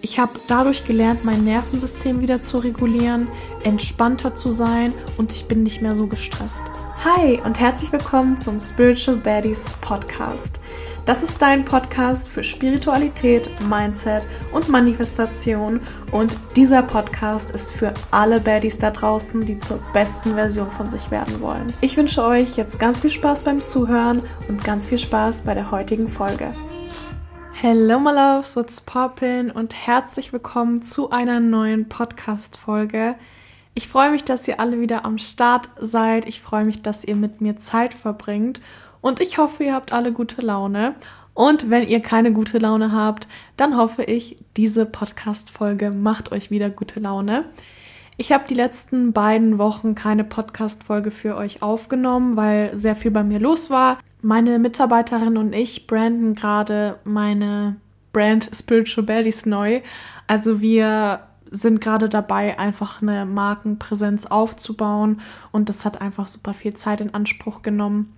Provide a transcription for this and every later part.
Ich habe dadurch gelernt, mein Nervensystem wieder zu regulieren, entspannter zu sein und ich bin nicht mehr so gestresst. Hi und herzlich willkommen zum Spiritual Baddies Podcast. Das ist dein Podcast für Spiritualität, Mindset und Manifestation. Und dieser Podcast ist für alle Baddies da draußen, die zur besten Version von sich werden wollen. Ich wünsche euch jetzt ganz viel Spaß beim Zuhören und ganz viel Spaß bei der heutigen Folge. Hello my loves, what's poppin und herzlich willkommen zu einer neuen Podcast Folge. Ich freue mich, dass ihr alle wieder am Start seid. Ich freue mich, dass ihr mit mir Zeit verbringt und ich hoffe, ihr habt alle gute Laune. Und wenn ihr keine gute Laune habt, dann hoffe ich, diese Podcast Folge macht euch wieder gute Laune. Ich habe die letzten beiden Wochen keine Podcast-Folge für euch aufgenommen, weil sehr viel bei mir los war. Meine Mitarbeiterin und ich branden gerade meine Brand Spiritual Baddies neu. Also wir sind gerade dabei, einfach eine Markenpräsenz aufzubauen und das hat einfach super viel Zeit in Anspruch genommen.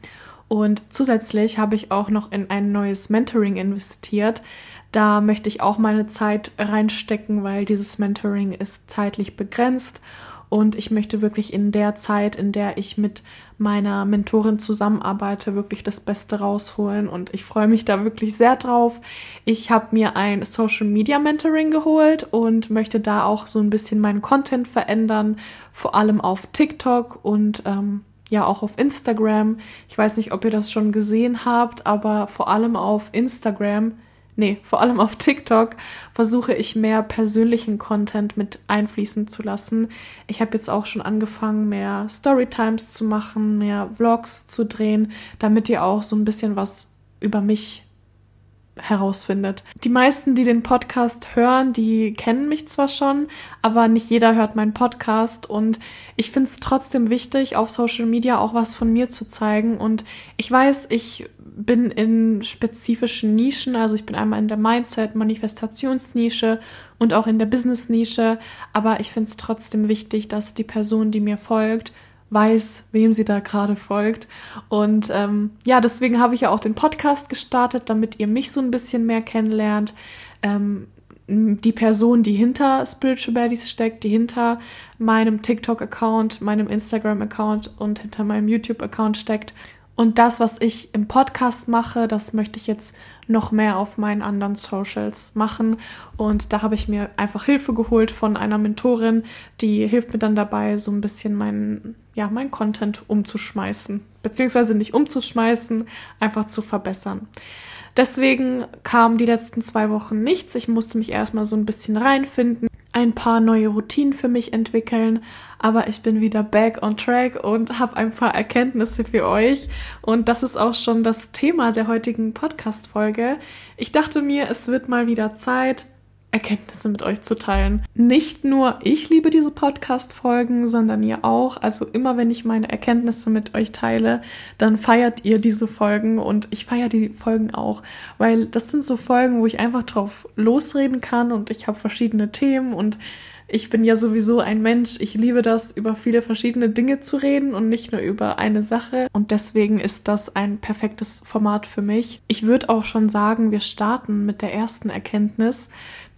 Und zusätzlich habe ich auch noch in ein neues Mentoring investiert. Da möchte ich auch meine Zeit reinstecken, weil dieses Mentoring ist zeitlich begrenzt und ich möchte wirklich in der Zeit, in der ich mit meiner Mentorin zusammenarbeite, wirklich das Beste rausholen und ich freue mich da wirklich sehr drauf. Ich habe mir ein Social Media Mentoring geholt und möchte da auch so ein bisschen meinen Content verändern, vor allem auf TikTok und ähm, ja auch auf Instagram. Ich weiß nicht, ob ihr das schon gesehen habt, aber vor allem auf Instagram nee, vor allem auf TikTok versuche ich mehr persönlichen Content mit einfließen zu lassen. Ich habe jetzt auch schon angefangen, mehr Storytimes zu machen, mehr Vlogs zu drehen, damit ihr auch so ein bisschen was über mich herausfindet. Die meisten, die den Podcast hören, die kennen mich zwar schon, aber nicht jeder hört meinen Podcast und ich finde es trotzdem wichtig, auf Social Media auch was von mir zu zeigen und ich weiß, ich bin in spezifischen Nischen, also ich bin einmal in der Mindset, Manifestationsnische und auch in der Business Nische, aber ich finde es trotzdem wichtig, dass die Person, die mir folgt, weiß, wem sie da gerade folgt. Und ähm, ja, deswegen habe ich ja auch den Podcast gestartet, damit ihr mich so ein bisschen mehr kennenlernt. Ähm, die Person, die hinter Spiritual Baddies steckt, die hinter meinem TikTok-Account, meinem Instagram-Account und hinter meinem YouTube-Account steckt. Und das, was ich im Podcast mache, das möchte ich jetzt noch mehr auf meinen anderen Socials machen. Und da habe ich mir einfach Hilfe geholt von einer Mentorin, die hilft mir dann dabei, so ein bisschen meinen, ja, meinen Content umzuschmeißen. Beziehungsweise nicht umzuschmeißen, einfach zu verbessern. Deswegen kam die letzten zwei Wochen nichts. Ich musste mich erstmal so ein bisschen reinfinden ein paar neue Routinen für mich entwickeln, aber ich bin wieder back on track und habe ein paar Erkenntnisse für euch und das ist auch schon das Thema der heutigen Podcast Folge. Ich dachte mir, es wird mal wieder Zeit, Erkenntnisse mit euch zu teilen. Nicht nur ich liebe diese Podcast-Folgen, sondern ihr auch. Also immer wenn ich meine Erkenntnisse mit euch teile, dann feiert ihr diese Folgen und ich feiere die Folgen auch, weil das sind so Folgen, wo ich einfach drauf losreden kann und ich habe verschiedene Themen und ich bin ja sowieso ein Mensch. Ich liebe das, über viele verschiedene Dinge zu reden und nicht nur über eine Sache. Und deswegen ist das ein perfektes Format für mich. Ich würde auch schon sagen, wir starten mit der ersten Erkenntnis,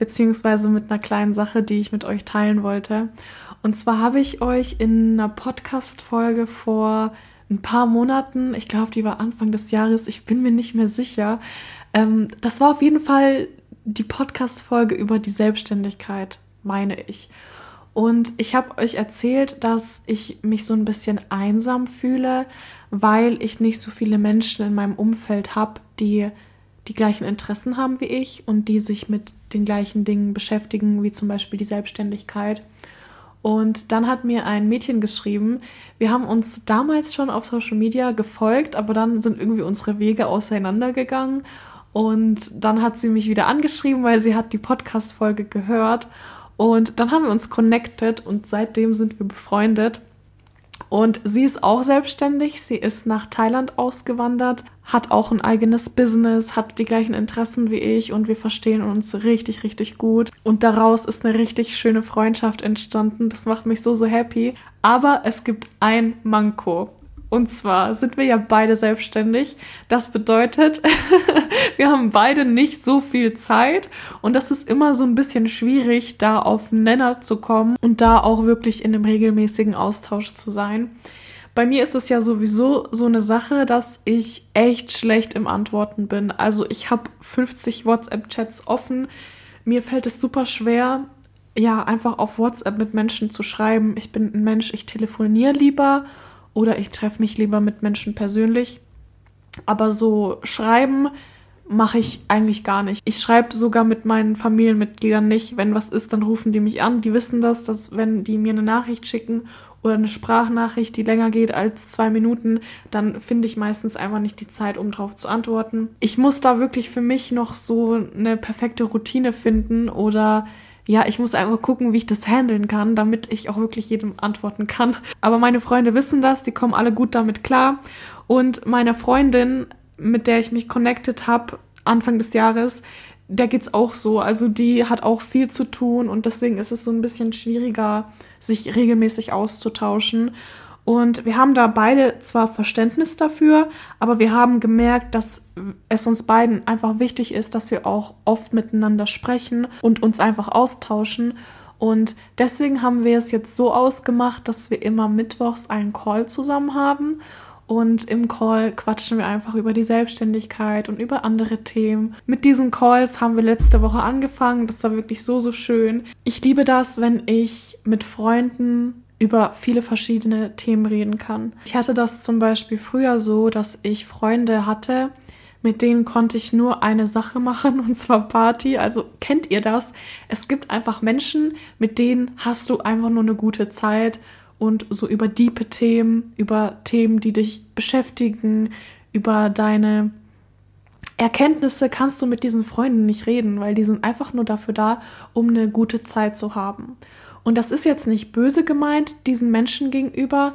beziehungsweise mit einer kleinen Sache, die ich mit euch teilen wollte. Und zwar habe ich euch in einer Podcast-Folge vor ein paar Monaten, ich glaube, die war Anfang des Jahres, ich bin mir nicht mehr sicher. Ähm, das war auf jeden Fall die Podcast-Folge über die Selbstständigkeit meine ich. Und ich habe euch erzählt, dass ich mich so ein bisschen einsam fühle, weil ich nicht so viele Menschen in meinem Umfeld habe, die die gleichen Interessen haben wie ich und die sich mit den gleichen Dingen beschäftigen, wie zum Beispiel die Selbstständigkeit. Und dann hat mir ein Mädchen geschrieben, wir haben uns damals schon auf Social Media gefolgt, aber dann sind irgendwie unsere Wege auseinandergegangen. Und dann hat sie mich wieder angeschrieben, weil sie hat die Podcast-Folge gehört und dann haben wir uns connected und seitdem sind wir befreundet. Und sie ist auch selbstständig. Sie ist nach Thailand ausgewandert, hat auch ein eigenes Business, hat die gleichen Interessen wie ich und wir verstehen uns richtig, richtig gut. Und daraus ist eine richtig schöne Freundschaft entstanden. Das macht mich so, so happy. Aber es gibt ein Manko. Und zwar sind wir ja beide selbstständig. Das bedeutet, wir haben beide nicht so viel Zeit und das ist immer so ein bisschen schwierig, da auf Nenner zu kommen und da auch wirklich in einem regelmäßigen Austausch zu sein. Bei mir ist es ja sowieso so eine Sache, dass ich echt schlecht im Antworten bin. Also ich habe 50 WhatsApp-Chats offen. Mir fällt es super schwer, ja, einfach auf WhatsApp mit Menschen zu schreiben. Ich bin ein Mensch, ich telefoniere lieber oder ich treffe mich lieber mit Menschen persönlich. Aber so schreiben mache ich eigentlich gar nicht. Ich schreibe sogar mit meinen Familienmitgliedern nicht. Wenn was ist, dann rufen die mich an. Die wissen das, dass wenn die mir eine Nachricht schicken oder eine Sprachnachricht, die länger geht als zwei Minuten, dann finde ich meistens einfach nicht die Zeit, um darauf zu antworten. Ich muss da wirklich für mich noch so eine perfekte Routine finden oder ja, ich muss einfach gucken, wie ich das handeln kann, damit ich auch wirklich jedem antworten kann. Aber meine Freunde wissen das, die kommen alle gut damit klar. Und meine Freundin, mit der ich mich connected habe, Anfang des Jahres, der geht's auch so. Also die hat auch viel zu tun und deswegen ist es so ein bisschen schwieriger, sich regelmäßig auszutauschen. Und wir haben da beide zwar Verständnis dafür, aber wir haben gemerkt, dass es uns beiden einfach wichtig ist, dass wir auch oft miteinander sprechen und uns einfach austauschen. Und deswegen haben wir es jetzt so ausgemacht, dass wir immer mittwochs einen Call zusammen haben. Und im Call quatschen wir einfach über die Selbstständigkeit und über andere Themen. Mit diesen Calls haben wir letzte Woche angefangen. Das war wirklich so, so schön. Ich liebe das, wenn ich mit Freunden über viele verschiedene Themen reden kann. Ich hatte das zum Beispiel früher so, dass ich Freunde hatte, mit denen konnte ich nur eine Sache machen, und zwar Party. Also kennt ihr das? Es gibt einfach Menschen, mit denen hast du einfach nur eine gute Zeit und so über diepe Themen, über Themen, die dich beschäftigen, über deine Erkenntnisse kannst du mit diesen Freunden nicht reden, weil die sind einfach nur dafür da, um eine gute Zeit zu haben. Und das ist jetzt nicht böse gemeint diesen Menschen gegenüber,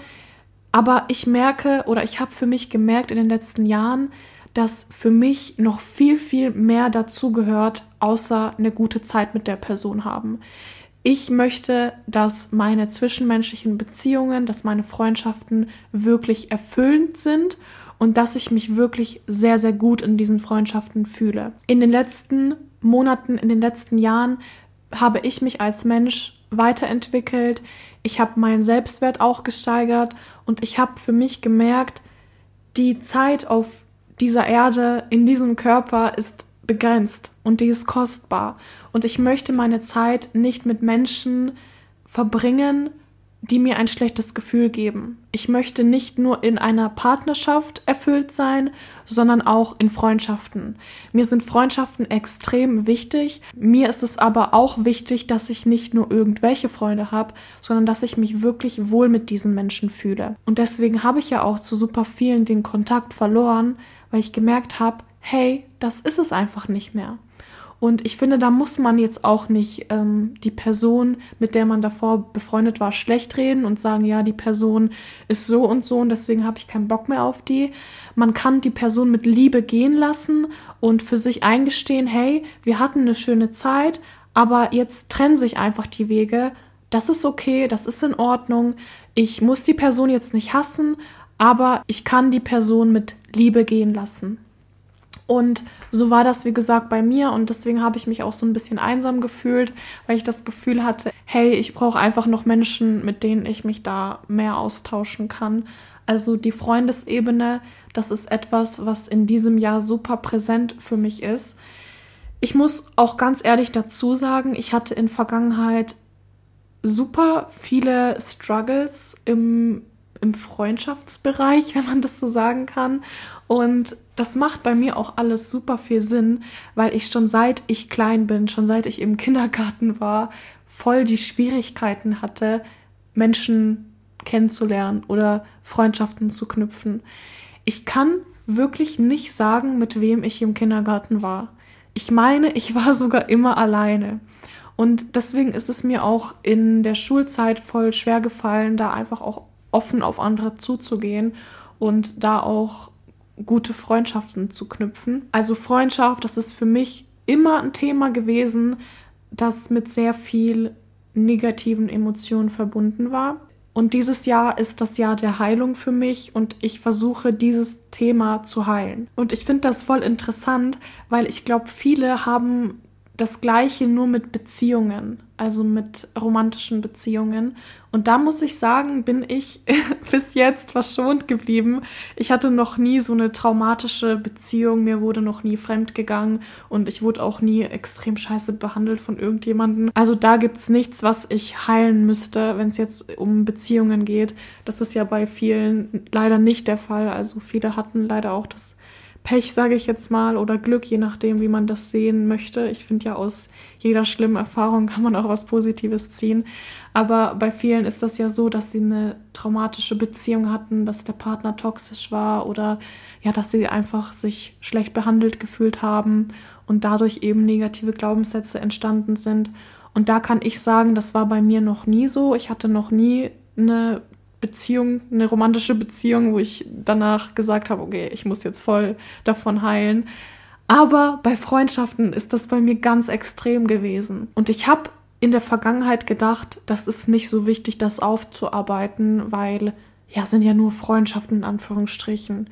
aber ich merke oder ich habe für mich gemerkt in den letzten Jahren, dass für mich noch viel, viel mehr dazugehört, außer eine gute Zeit mit der Person haben. Ich möchte, dass meine zwischenmenschlichen Beziehungen, dass meine Freundschaften wirklich erfüllend sind und dass ich mich wirklich sehr, sehr gut in diesen Freundschaften fühle. In den letzten Monaten, in den letzten Jahren habe ich mich als Mensch weiterentwickelt, ich habe meinen Selbstwert auch gesteigert und ich habe für mich gemerkt, die Zeit auf dieser Erde, in diesem Körper ist begrenzt und die ist kostbar. Und ich möchte meine Zeit nicht mit Menschen verbringen, die mir ein schlechtes Gefühl geben. Ich möchte nicht nur in einer Partnerschaft erfüllt sein, sondern auch in Freundschaften. Mir sind Freundschaften extrem wichtig. Mir ist es aber auch wichtig, dass ich nicht nur irgendwelche Freunde habe, sondern dass ich mich wirklich wohl mit diesen Menschen fühle. Und deswegen habe ich ja auch zu super vielen den Kontakt verloren, weil ich gemerkt habe, hey, das ist es einfach nicht mehr. Und ich finde, da muss man jetzt auch nicht ähm, die Person, mit der man davor befreundet war, schlecht reden und sagen, ja, die Person ist so und so und deswegen habe ich keinen Bock mehr auf die. Man kann die Person mit Liebe gehen lassen und für sich eingestehen, hey, wir hatten eine schöne Zeit, aber jetzt trennen sich einfach die Wege. Das ist okay, das ist in Ordnung. Ich muss die Person jetzt nicht hassen, aber ich kann die Person mit Liebe gehen lassen. Und so war das, wie gesagt, bei mir und deswegen habe ich mich auch so ein bisschen einsam gefühlt, weil ich das Gefühl hatte, hey, ich brauche einfach noch Menschen, mit denen ich mich da mehr austauschen kann. Also die Freundesebene, das ist etwas, was in diesem Jahr super präsent für mich ist. Ich muss auch ganz ehrlich dazu sagen, ich hatte in Vergangenheit super viele Struggles im, im Freundschaftsbereich, wenn man das so sagen kann. Und das macht bei mir auch alles super viel Sinn, weil ich schon seit ich klein bin, schon seit ich im Kindergarten war, voll die Schwierigkeiten hatte, Menschen kennenzulernen oder Freundschaften zu knüpfen. Ich kann wirklich nicht sagen, mit wem ich im Kindergarten war. Ich meine, ich war sogar immer alleine. Und deswegen ist es mir auch in der Schulzeit voll schwer gefallen, da einfach auch offen auf andere zuzugehen und da auch gute Freundschaften zu knüpfen. Also Freundschaft, das ist für mich immer ein Thema gewesen, das mit sehr viel negativen Emotionen verbunden war. Und dieses Jahr ist das Jahr der Heilung für mich und ich versuche dieses Thema zu heilen. Und ich finde das voll interessant, weil ich glaube, viele haben das gleiche nur mit Beziehungen, also mit romantischen Beziehungen. Und da muss ich sagen, bin ich bis jetzt verschont geblieben. Ich hatte noch nie so eine traumatische Beziehung, mir wurde noch nie fremd gegangen und ich wurde auch nie extrem scheiße behandelt von irgendjemandem. Also da gibt's nichts, was ich heilen müsste, wenn es jetzt um Beziehungen geht. Das ist ja bei vielen leider nicht der Fall. Also viele hatten leider auch das Pech, sage ich jetzt mal, oder Glück, je nachdem, wie man das sehen möchte. Ich finde ja, aus jeder schlimmen Erfahrung kann man auch was Positives ziehen. Aber bei vielen ist das ja so, dass sie eine traumatische Beziehung hatten, dass der Partner toxisch war oder ja, dass sie einfach sich schlecht behandelt gefühlt haben und dadurch eben negative Glaubenssätze entstanden sind. Und da kann ich sagen, das war bei mir noch nie so. Ich hatte noch nie eine Beziehung, eine romantische Beziehung, wo ich danach gesagt habe, okay, ich muss jetzt voll davon heilen. Aber bei Freundschaften ist das bei mir ganz extrem gewesen. Und ich habe in der Vergangenheit gedacht, das ist nicht so wichtig, das aufzuarbeiten, weil ja, sind ja nur Freundschaften in Anführungsstrichen.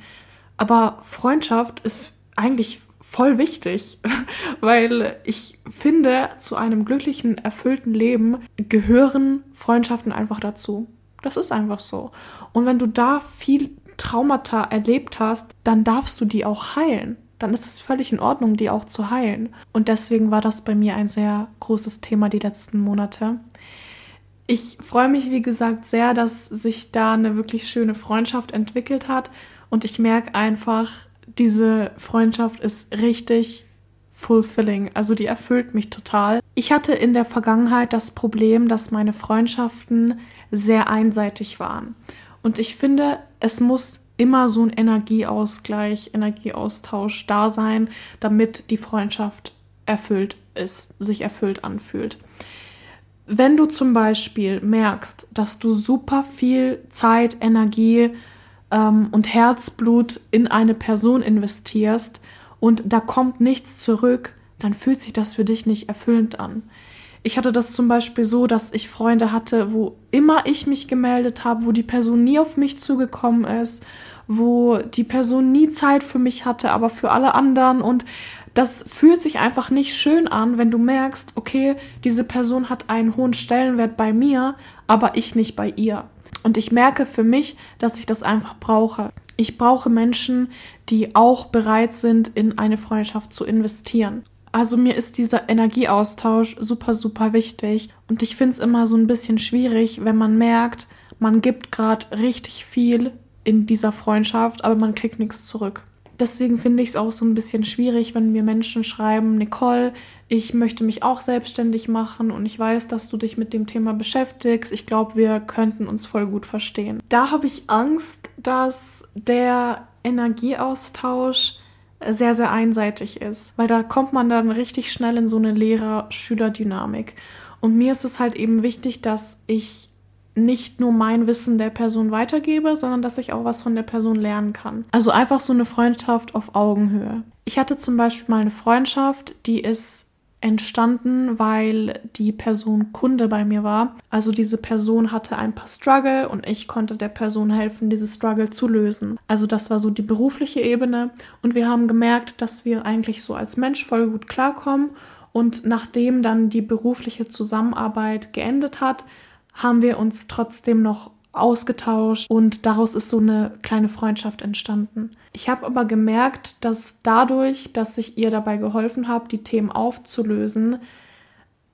Aber Freundschaft ist eigentlich voll wichtig, weil ich finde, zu einem glücklichen, erfüllten Leben gehören Freundschaften einfach dazu. Das ist einfach so. Und wenn du da viel Traumata erlebt hast, dann darfst du die auch heilen. Dann ist es völlig in Ordnung, die auch zu heilen. Und deswegen war das bei mir ein sehr großes Thema die letzten Monate. Ich freue mich, wie gesagt, sehr, dass sich da eine wirklich schöne Freundschaft entwickelt hat. Und ich merke einfach, diese Freundschaft ist richtig fulfilling. Also die erfüllt mich total. Ich hatte in der Vergangenheit das Problem, dass meine Freundschaften sehr einseitig waren. Und ich finde, es muss immer so ein Energieausgleich, Energieaustausch da sein, damit die Freundschaft erfüllt ist, sich erfüllt anfühlt. Wenn du zum Beispiel merkst, dass du super viel Zeit, Energie ähm, und Herzblut in eine Person investierst und da kommt nichts zurück, dann fühlt sich das für dich nicht erfüllend an. Ich hatte das zum Beispiel so, dass ich Freunde hatte, wo immer ich mich gemeldet habe, wo die Person nie auf mich zugekommen ist, wo die Person nie Zeit für mich hatte, aber für alle anderen. Und das fühlt sich einfach nicht schön an, wenn du merkst, okay, diese Person hat einen hohen Stellenwert bei mir, aber ich nicht bei ihr. Und ich merke für mich, dass ich das einfach brauche. Ich brauche Menschen, die auch bereit sind, in eine Freundschaft zu investieren. Also mir ist dieser Energieaustausch super, super wichtig. Und ich finde es immer so ein bisschen schwierig, wenn man merkt, man gibt gerade richtig viel in dieser Freundschaft, aber man kriegt nichts zurück. Deswegen finde ich es auch so ein bisschen schwierig, wenn mir Menschen schreiben, Nicole, ich möchte mich auch selbstständig machen und ich weiß, dass du dich mit dem Thema beschäftigst. Ich glaube, wir könnten uns voll gut verstehen. Da habe ich Angst, dass der Energieaustausch sehr, sehr einseitig ist, weil da kommt man dann richtig schnell in so eine Lehrer-Schüler-Dynamik. Und mir ist es halt eben wichtig, dass ich nicht nur mein Wissen der Person weitergebe, sondern dass ich auch was von der Person lernen kann. Also einfach so eine Freundschaft auf Augenhöhe. Ich hatte zum Beispiel mal eine Freundschaft, die ist entstanden, weil die Person Kunde bei mir war. Also diese Person hatte ein paar Struggle und ich konnte der Person helfen, diese Struggle zu lösen. Also das war so die berufliche Ebene und wir haben gemerkt, dass wir eigentlich so als Mensch voll gut klarkommen und nachdem dann die berufliche Zusammenarbeit geendet hat, haben wir uns trotzdem noch ausgetauscht und daraus ist so eine kleine Freundschaft entstanden. Ich habe aber gemerkt, dass dadurch, dass ich ihr dabei geholfen habe, die Themen aufzulösen,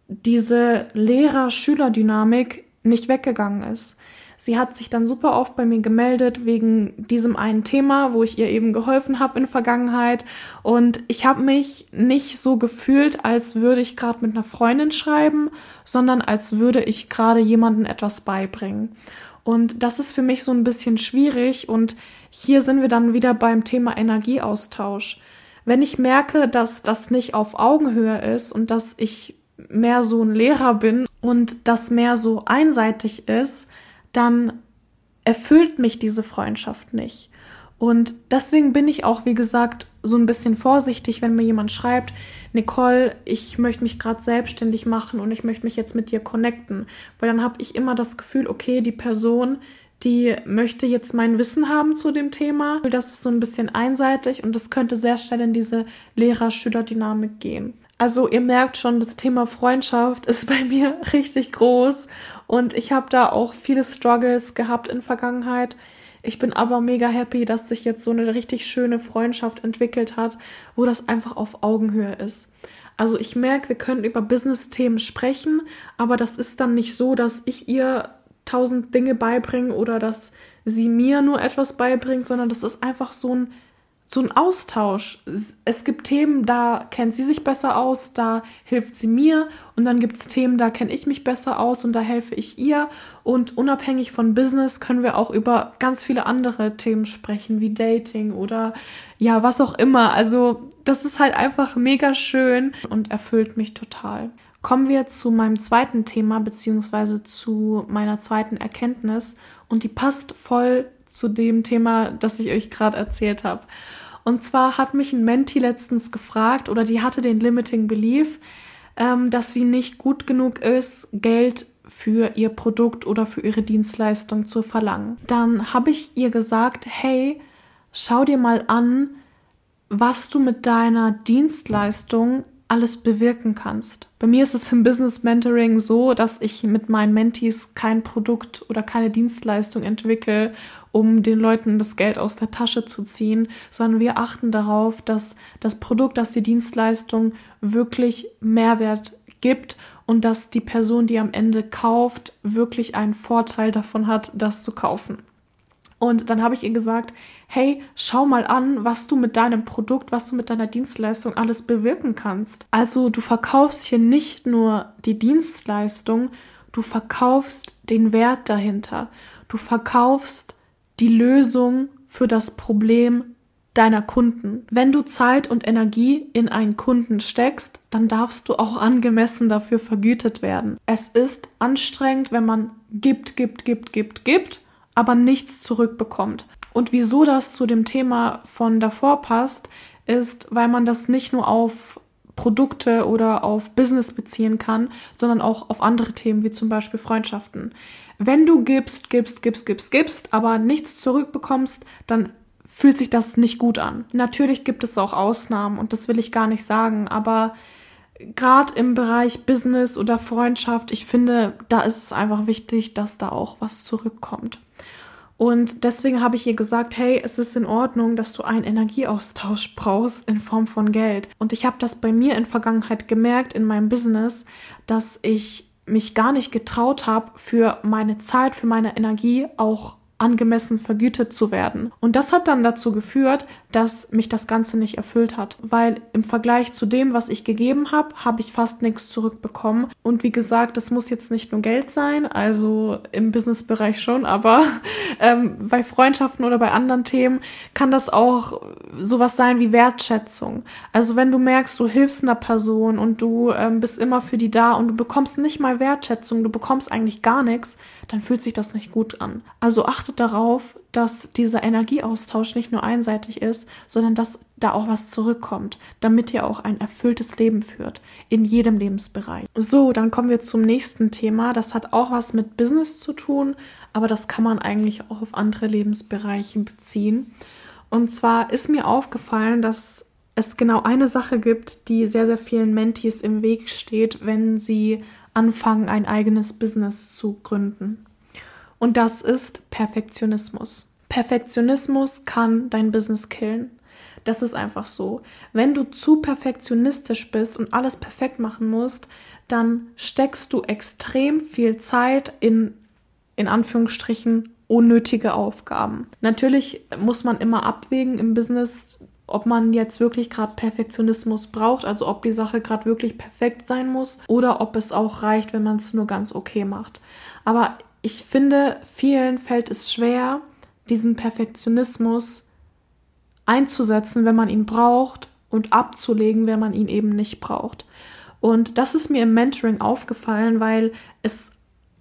diese Lehrer-Schüler-Dynamik nicht weggegangen ist. Sie hat sich dann super oft bei mir gemeldet wegen diesem einen Thema, wo ich ihr eben geholfen habe in Vergangenheit. Und ich habe mich nicht so gefühlt, als würde ich gerade mit einer Freundin schreiben, sondern als würde ich gerade jemandem etwas beibringen. Und das ist für mich so ein bisschen schwierig. Und hier sind wir dann wieder beim Thema Energieaustausch. Wenn ich merke, dass das nicht auf Augenhöhe ist und dass ich mehr so ein Lehrer bin und das mehr so einseitig ist, dann erfüllt mich diese Freundschaft nicht. Und deswegen bin ich auch, wie gesagt, so ein bisschen vorsichtig, wenn mir jemand schreibt, Nicole, ich möchte mich gerade selbstständig machen und ich möchte mich jetzt mit dir connecten. Weil dann habe ich immer das Gefühl, okay, die Person, die möchte jetzt mein Wissen haben zu dem Thema. Das ist so ein bisschen einseitig und das könnte sehr schnell in diese Lehrer-Schüler-Dynamik gehen. Also ihr merkt schon, das Thema Freundschaft ist bei mir richtig groß und ich habe da auch viele Struggles gehabt in Vergangenheit. Ich bin aber mega happy, dass sich jetzt so eine richtig schöne Freundschaft entwickelt hat, wo das einfach auf Augenhöhe ist. Also ich merke, wir können über Business-Themen sprechen, aber das ist dann nicht so, dass ich ihr tausend Dinge beibringe oder dass sie mir nur etwas beibringt, sondern das ist einfach so ein so ein Austausch. Es gibt Themen, da kennt sie sich besser aus, da hilft sie mir und dann gibt es Themen, da kenne ich mich besser aus und da helfe ich ihr und unabhängig von Business können wir auch über ganz viele andere Themen sprechen, wie Dating oder ja, was auch immer. Also das ist halt einfach mega schön und erfüllt mich total. Kommen wir zu meinem zweiten Thema beziehungsweise zu meiner zweiten Erkenntnis und die passt voll zu dem Thema, das ich euch gerade erzählt habe. Und zwar hat mich ein Menti letztens gefragt oder die hatte den Limiting Belief, ähm, dass sie nicht gut genug ist, Geld für ihr Produkt oder für ihre Dienstleistung zu verlangen. Dann habe ich ihr gesagt, hey, schau dir mal an, was du mit deiner Dienstleistung alles bewirken kannst. Bei mir ist es im Business Mentoring so, dass ich mit meinen Mentees kein Produkt oder keine Dienstleistung entwickle, um den Leuten das Geld aus der Tasche zu ziehen, sondern wir achten darauf, dass das Produkt, dass die Dienstleistung wirklich Mehrwert gibt und dass die Person, die am Ende kauft, wirklich einen Vorteil davon hat, das zu kaufen. Und dann habe ich ihr gesagt, hey, schau mal an, was du mit deinem Produkt, was du mit deiner Dienstleistung alles bewirken kannst. Also du verkaufst hier nicht nur die Dienstleistung, du verkaufst den Wert dahinter. Du verkaufst die Lösung für das Problem deiner Kunden. Wenn du Zeit und Energie in einen Kunden steckst, dann darfst du auch angemessen dafür vergütet werden. Es ist anstrengend, wenn man gibt, gibt, gibt, gibt, gibt aber nichts zurückbekommt. Und wieso das zu dem Thema von davor passt, ist, weil man das nicht nur auf Produkte oder auf Business beziehen kann, sondern auch auf andere Themen wie zum Beispiel Freundschaften. Wenn du gibst, gibst, gibst, gibst, gibst, aber nichts zurückbekommst, dann fühlt sich das nicht gut an. Natürlich gibt es auch Ausnahmen und das will ich gar nicht sagen, aber gerade im Bereich Business oder Freundschaft, ich finde, da ist es einfach wichtig, dass da auch was zurückkommt. Und deswegen habe ich ihr gesagt, hey, es ist in Ordnung, dass du einen Energieaustausch brauchst in Form von Geld. Und ich habe das bei mir in Vergangenheit gemerkt in meinem Business, dass ich mich gar nicht getraut habe, für meine Zeit, für meine Energie auch angemessen vergütet zu werden. Und das hat dann dazu geführt, dass mich das Ganze nicht erfüllt hat, weil im Vergleich zu dem, was ich gegeben habe, habe ich fast nichts zurückbekommen. Und wie gesagt, das muss jetzt nicht nur Geld sein, also im Businessbereich schon, aber ähm, bei Freundschaften oder bei anderen Themen kann das auch sowas sein wie Wertschätzung. Also wenn du merkst, du hilfst einer Person und du ähm, bist immer für die da und du bekommst nicht mal Wertschätzung, du bekommst eigentlich gar nichts, dann fühlt sich das nicht gut an. Also achtet darauf, dass dieser Energieaustausch nicht nur einseitig ist, sondern dass da auch was zurückkommt, damit ihr auch ein erfülltes Leben führt, in jedem Lebensbereich. So, dann kommen wir zum nächsten Thema. Das hat auch was mit Business zu tun, aber das kann man eigentlich auch auf andere Lebensbereiche beziehen. Und zwar ist mir aufgefallen, dass es genau eine Sache gibt, die sehr, sehr vielen Mentees im Weg steht, wenn sie anfangen, ein eigenes Business zu gründen. Und das ist Perfektionismus. Perfektionismus kann dein Business killen. Das ist einfach so. Wenn du zu perfektionistisch bist und alles perfekt machen musst, dann steckst du extrem viel Zeit in, in Anführungsstrichen, unnötige Aufgaben. Natürlich muss man immer abwägen im Business, ob man jetzt wirklich gerade Perfektionismus braucht, also ob die Sache gerade wirklich perfekt sein muss oder ob es auch reicht, wenn man es nur ganz okay macht. Aber ich finde, vielen fällt es schwer, diesen Perfektionismus einzusetzen, wenn man ihn braucht und abzulegen, wenn man ihn eben nicht braucht. Und das ist mir im Mentoring aufgefallen, weil es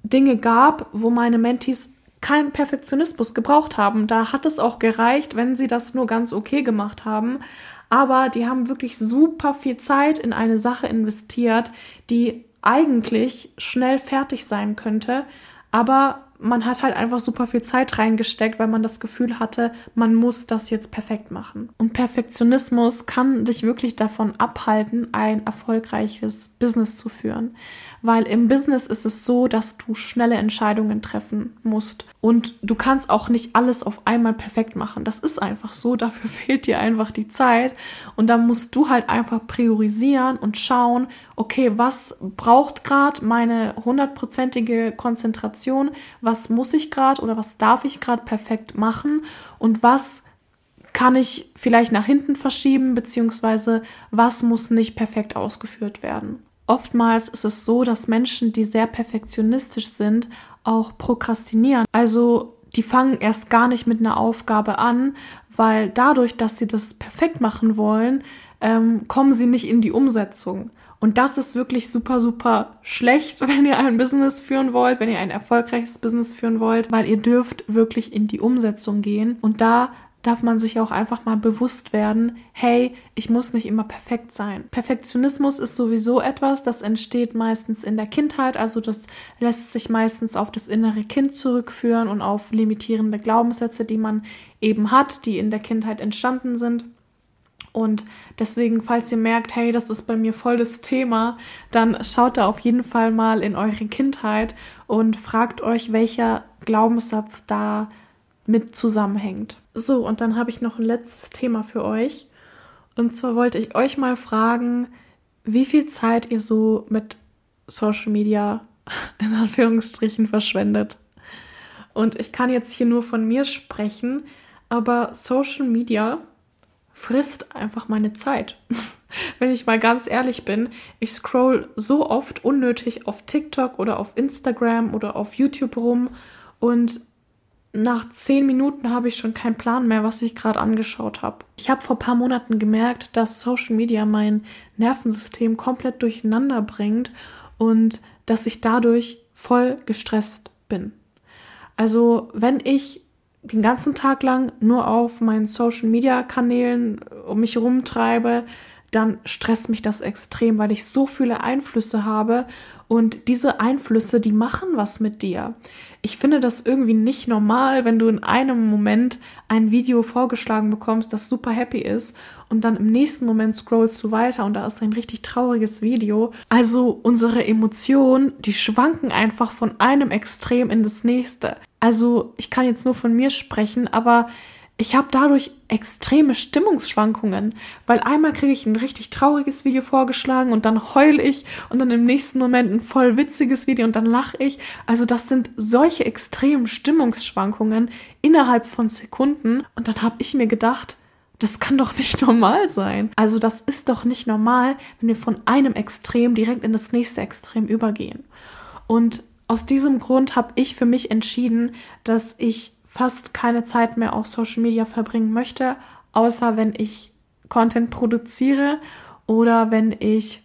Dinge gab, wo meine Mentees keinen Perfektionismus gebraucht haben. Da hat es auch gereicht, wenn sie das nur ganz okay gemacht haben. aber die haben wirklich super viel Zeit in eine Sache investiert, die eigentlich schnell fertig sein könnte, aber man hat halt einfach super viel Zeit reingesteckt, weil man das Gefühl hatte, man muss das jetzt perfekt machen. Und Perfektionismus kann dich wirklich davon abhalten, ein erfolgreiches Business zu führen weil im Business ist es so, dass du schnelle Entscheidungen treffen musst. Und du kannst auch nicht alles auf einmal perfekt machen. Das ist einfach so, dafür fehlt dir einfach die Zeit. Und dann musst du halt einfach priorisieren und schauen, okay, was braucht gerade meine hundertprozentige Konzentration, was muss ich gerade oder was darf ich gerade perfekt machen? Und was kann ich vielleicht nach hinten verschieben, beziehungsweise was muss nicht perfekt ausgeführt werden. Oftmals ist es so, dass Menschen, die sehr perfektionistisch sind, auch prokrastinieren. Also die fangen erst gar nicht mit einer Aufgabe an, weil dadurch, dass sie das perfekt machen wollen, ähm, kommen sie nicht in die Umsetzung. Und das ist wirklich super, super schlecht, wenn ihr ein Business führen wollt, wenn ihr ein erfolgreiches Business führen wollt, weil ihr dürft wirklich in die Umsetzung gehen. Und da darf man sich auch einfach mal bewusst werden, hey, ich muss nicht immer perfekt sein. Perfektionismus ist sowieso etwas, das entsteht meistens in der Kindheit, also das lässt sich meistens auf das innere Kind zurückführen und auf limitierende Glaubenssätze, die man eben hat, die in der Kindheit entstanden sind. Und deswegen, falls ihr merkt, hey, das ist bei mir voll das Thema, dann schaut da auf jeden Fall mal in eure Kindheit und fragt euch, welcher Glaubenssatz da mit zusammenhängt. So, und dann habe ich noch ein letztes Thema für euch. Und zwar wollte ich euch mal fragen, wie viel Zeit ihr so mit Social Media in Anführungsstrichen verschwendet. Und ich kann jetzt hier nur von mir sprechen, aber Social Media frisst einfach meine Zeit. Wenn ich mal ganz ehrlich bin, ich scroll so oft unnötig auf TikTok oder auf Instagram oder auf YouTube rum und nach zehn Minuten habe ich schon keinen Plan mehr, was ich gerade angeschaut habe. Ich habe vor paar Monaten gemerkt, dass Social Media mein Nervensystem komplett durcheinander bringt und dass ich dadurch voll gestresst bin. Also wenn ich den ganzen Tag lang nur auf meinen Social Media Kanälen um mich rumtreibe, dann stresst mich das extrem, weil ich so viele Einflüsse habe und diese Einflüsse, die machen was mit dir. Ich finde das irgendwie nicht normal, wenn du in einem Moment ein Video vorgeschlagen bekommst, das super happy ist und dann im nächsten Moment scrollst du weiter und da ist ein richtig trauriges Video. Also unsere Emotionen, die schwanken einfach von einem Extrem in das nächste. Also ich kann jetzt nur von mir sprechen, aber ich habe dadurch extreme Stimmungsschwankungen, weil einmal kriege ich ein richtig trauriges Video vorgeschlagen und dann heule ich und dann im nächsten Moment ein voll witziges Video und dann lache ich. Also das sind solche extremen Stimmungsschwankungen innerhalb von Sekunden und dann habe ich mir gedacht, das kann doch nicht normal sein. Also das ist doch nicht normal, wenn wir von einem Extrem direkt in das nächste Extrem übergehen. Und aus diesem Grund habe ich für mich entschieden, dass ich fast keine Zeit mehr auf Social Media verbringen möchte, außer wenn ich Content produziere oder wenn ich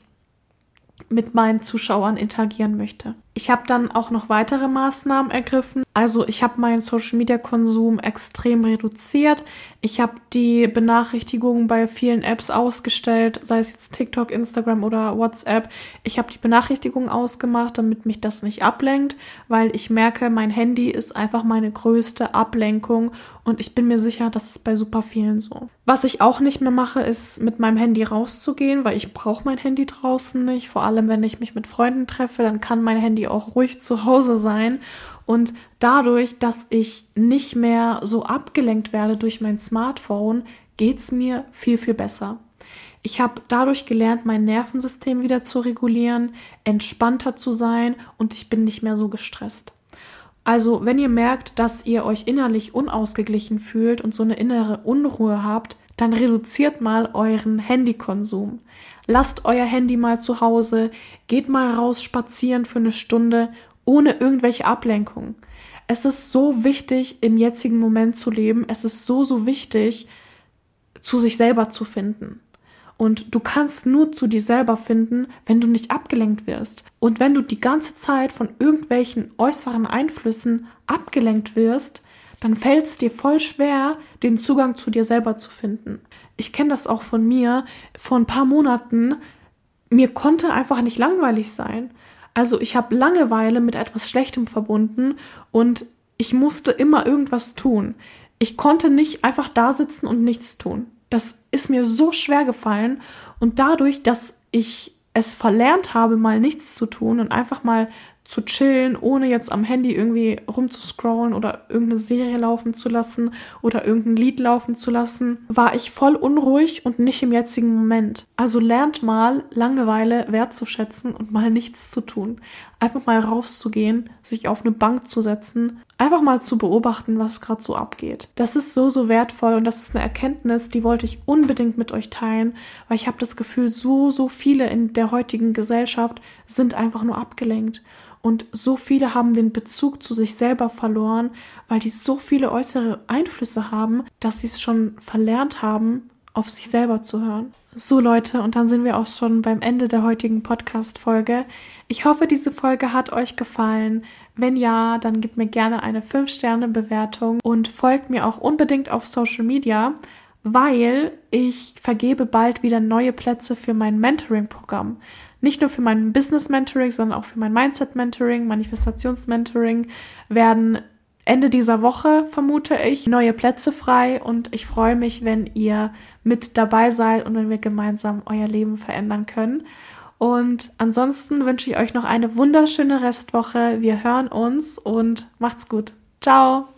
mit meinen Zuschauern interagieren möchte. Ich habe dann auch noch weitere Maßnahmen ergriffen. Also ich habe meinen Social-Media-Konsum extrem reduziert. Ich habe die Benachrichtigungen bei vielen Apps ausgestellt, sei es jetzt TikTok, Instagram oder WhatsApp. Ich habe die Benachrichtigungen ausgemacht, damit mich das nicht ablenkt, weil ich merke, mein Handy ist einfach meine größte Ablenkung und ich bin mir sicher, das ist bei super vielen so. Was ich auch nicht mehr mache, ist mit meinem Handy rauszugehen, weil ich brauche mein Handy draußen nicht. Vor allem, wenn ich mich mit Freunden treffe, dann kann mein Handy auch ruhig zu Hause sein. Und dadurch, dass ich nicht mehr so abgelenkt werde durch mein Smartphone, geht's mir viel, viel besser. Ich habe dadurch gelernt, mein Nervensystem wieder zu regulieren, entspannter zu sein und ich bin nicht mehr so gestresst. Also, wenn ihr merkt, dass ihr euch innerlich unausgeglichen fühlt und so eine innere Unruhe habt, dann reduziert mal euren Handykonsum. Lasst euer Handy mal zu Hause, geht mal raus spazieren für eine Stunde ohne irgendwelche Ablenkung. Es ist so wichtig, im jetzigen Moment zu leben. Es ist so, so wichtig, zu sich selber zu finden. Und du kannst nur zu dir selber finden, wenn du nicht abgelenkt wirst. Und wenn du die ganze Zeit von irgendwelchen äußeren Einflüssen abgelenkt wirst, dann fällt es dir voll schwer, den Zugang zu dir selber zu finden. Ich kenne das auch von mir. Vor ein paar Monaten, mir konnte einfach nicht langweilig sein. Also ich habe Langeweile mit etwas Schlechtem verbunden und ich musste immer irgendwas tun. Ich konnte nicht einfach da sitzen und nichts tun. Das ist mir so schwer gefallen und dadurch, dass ich es verlernt habe, mal nichts zu tun und einfach mal zu chillen, ohne jetzt am Handy irgendwie rumzuscrollen oder irgendeine Serie laufen zu lassen oder irgendein Lied laufen zu lassen, war ich voll unruhig und nicht im jetzigen Moment. Also lernt mal Langeweile wertzuschätzen und mal nichts zu tun. Einfach mal rauszugehen, sich auf eine Bank zu setzen, einfach mal zu beobachten, was gerade so abgeht. Das ist so, so wertvoll und das ist eine Erkenntnis, die wollte ich unbedingt mit euch teilen, weil ich habe das Gefühl, so, so viele in der heutigen Gesellschaft sind einfach nur abgelenkt. Und so viele haben den Bezug zu sich selber verloren, weil die so viele äußere Einflüsse haben, dass sie es schon verlernt haben, auf sich selber zu hören. So Leute, und dann sind wir auch schon beim Ende der heutigen Podcast-Folge. Ich hoffe, diese Folge hat euch gefallen. Wenn ja, dann gebt mir gerne eine 5-Sterne-Bewertung und folgt mir auch unbedingt auf Social Media, weil ich vergebe bald wieder neue Plätze für mein Mentoring-Programm nicht nur für mein Business Mentoring, sondern auch für mein Mindset Mentoring, Manifestations Mentoring werden Ende dieser Woche, vermute ich, neue Plätze frei und ich freue mich, wenn ihr mit dabei seid und wenn wir gemeinsam euer Leben verändern können. Und ansonsten wünsche ich euch noch eine wunderschöne Restwoche. Wir hören uns und macht's gut. Ciao!